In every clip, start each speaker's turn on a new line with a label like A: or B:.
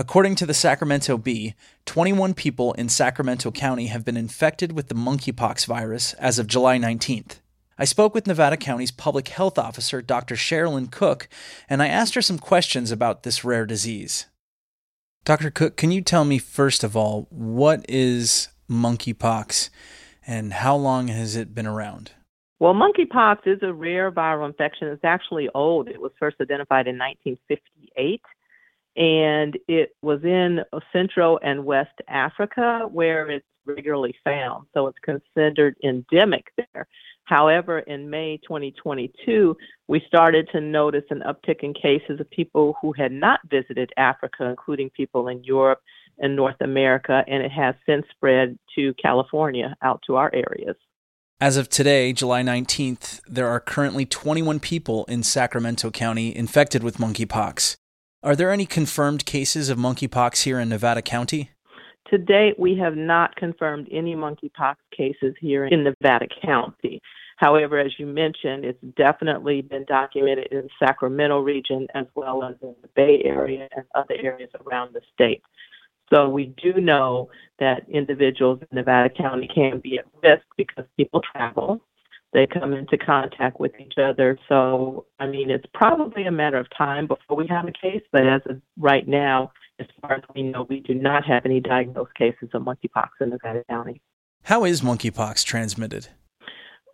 A: According to the Sacramento Bee, 21 people in Sacramento County have been infected with the monkeypox virus as of July 19th. I spoke with Nevada County's public health officer, Dr. Sherilynn Cooke, and I asked her some questions about this rare disease. Dr. Cooke, can you tell me, first of all, what is monkeypox and how long has it been around?
B: Well, monkeypox is a rare viral infection. It's actually old. It was first identified in 1958 and it was in Central and West Africa where it's regularly found. So it's considered endemic there. However, in May 2022, we started to notice an uptick in cases of people who had not visited Africa, including people in Europe and North America, and it has since spread to California out to our areas.
A: As of today, July 19th, there are currently 21 people in Sacramento County infected with monkeypox. Are there any confirmed cases of monkeypox here in Nevada County?
B: To date, we have not confirmed any monkeypox cases here in Nevada County. However, as you mentioned, it's definitely been documented in the Sacramento region as well as in the Bay Area and other areas around the state. So we do know that individuals in Nevada County can be at risk because people travel they come into contact with each other. So, I mean, it's probably a matter of time before we have a case, but as of right now, as far as we know, we do not have any diagnosed cases of monkeypox in Nevada County.
A: How is monkeypox transmitted?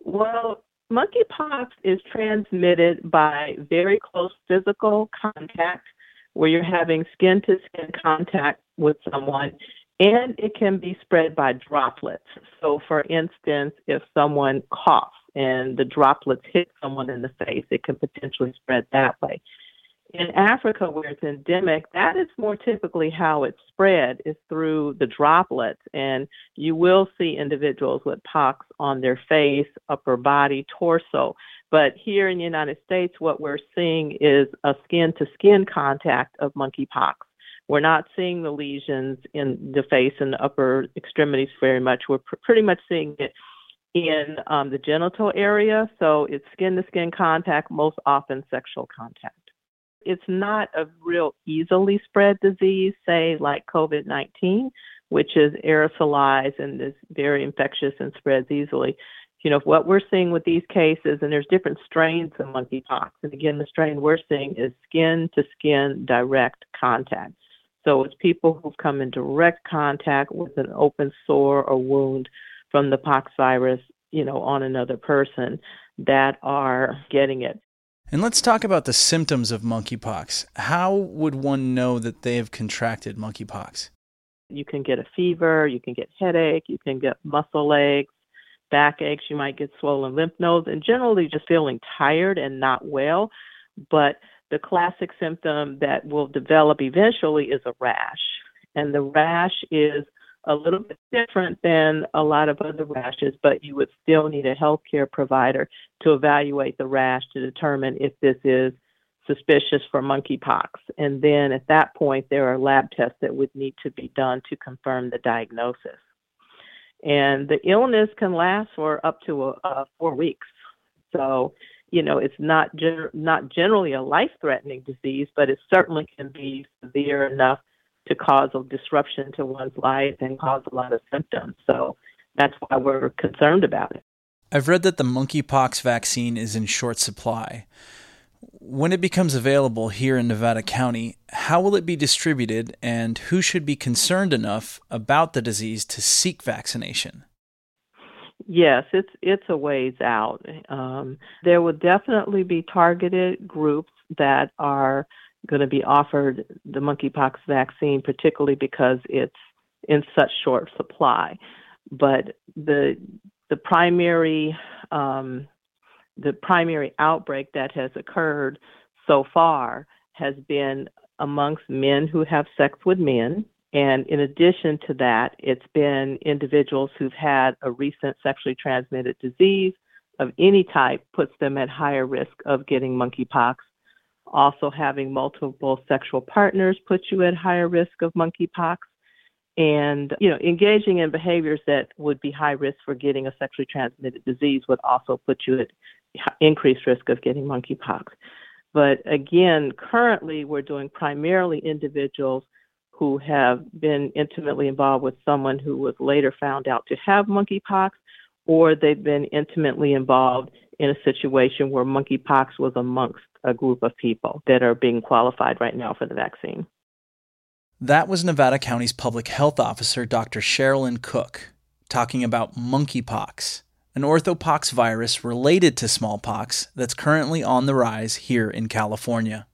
B: Well, monkeypox is transmitted by very close physical contact where you're having skin to skin contact with someone and it can be spread by droplets. So, for instance, if someone coughs and the droplets hit someone in the face, it can potentially spread that way. In Africa, where it's endemic, that is more typically how it's spread is through the droplets, and you will see individuals with pox on their face, upper body, torso. But here in the United States, what we're seeing is a skin-to-skin contact of monkeypox. We're not seeing the lesions in the face and the upper extremities very much. We're pr- pretty much seeing it in um, the genital area. So it's skin to skin contact, most often sexual contact. It's not a real easily spread disease, say like COVID 19, which is aerosolized and is very infectious and spreads easily. You know, what we're seeing with these cases, and there's different strains of monkeypox. And again, the strain we're seeing is skin to skin direct contact. So it's people who've come in direct contact with an open sore or wound from the pox virus, you know, on another person that are getting it.
A: And let's talk about the symptoms of monkeypox. How would one know that they have contracted monkeypox?
B: You can get a fever, you can get headache, you can get muscle aches, back aches, you might get swollen lymph nodes, and generally just feeling tired and not well. But the classic symptom that will develop eventually is a rash. And the rash is a little bit different than a lot of other rashes, but you would still need a healthcare provider to evaluate the rash to determine if this is suspicious for monkeypox. And then at that point, there are lab tests that would need to be done to confirm the diagnosis. And the illness can last for up to uh, four weeks. So, you know, it's not gen- not generally a life-threatening disease, but it certainly can be severe enough to cause a disruption to one's life and cause a lot of symptoms. So that's why we're concerned about it.
A: I've read that the monkeypox vaccine is in short supply. When it becomes available here in Nevada County, how will it be distributed and who should be concerned enough about the disease to seek vaccination?
B: Yes, it's it's a ways out. Um, there will definitely be targeted groups that are going to be offered the monkeypox vaccine, particularly because it's in such short supply. But the the primary um, the primary outbreak that has occurred so far has been amongst men who have sex with men. And in addition to that, it's been individuals who've had a recent sexually transmitted disease of any type puts them at higher risk of getting monkeypox also, having multiple sexual partners puts you at higher risk of monkeypox. And, you know, engaging in behaviors that would be high risk for getting a sexually transmitted disease would also put you at increased risk of getting monkeypox. But again, currently we're doing primarily individuals who have been intimately involved with someone who was later found out to have monkeypox, or they've been intimately involved in a situation where monkeypox was amongst a group of people that are being qualified right now for the vaccine.
A: That was Nevada County's public health officer, Dr. Sherilynn Cooke, talking about monkeypox, an orthopox virus related to smallpox that's currently on the rise here in California.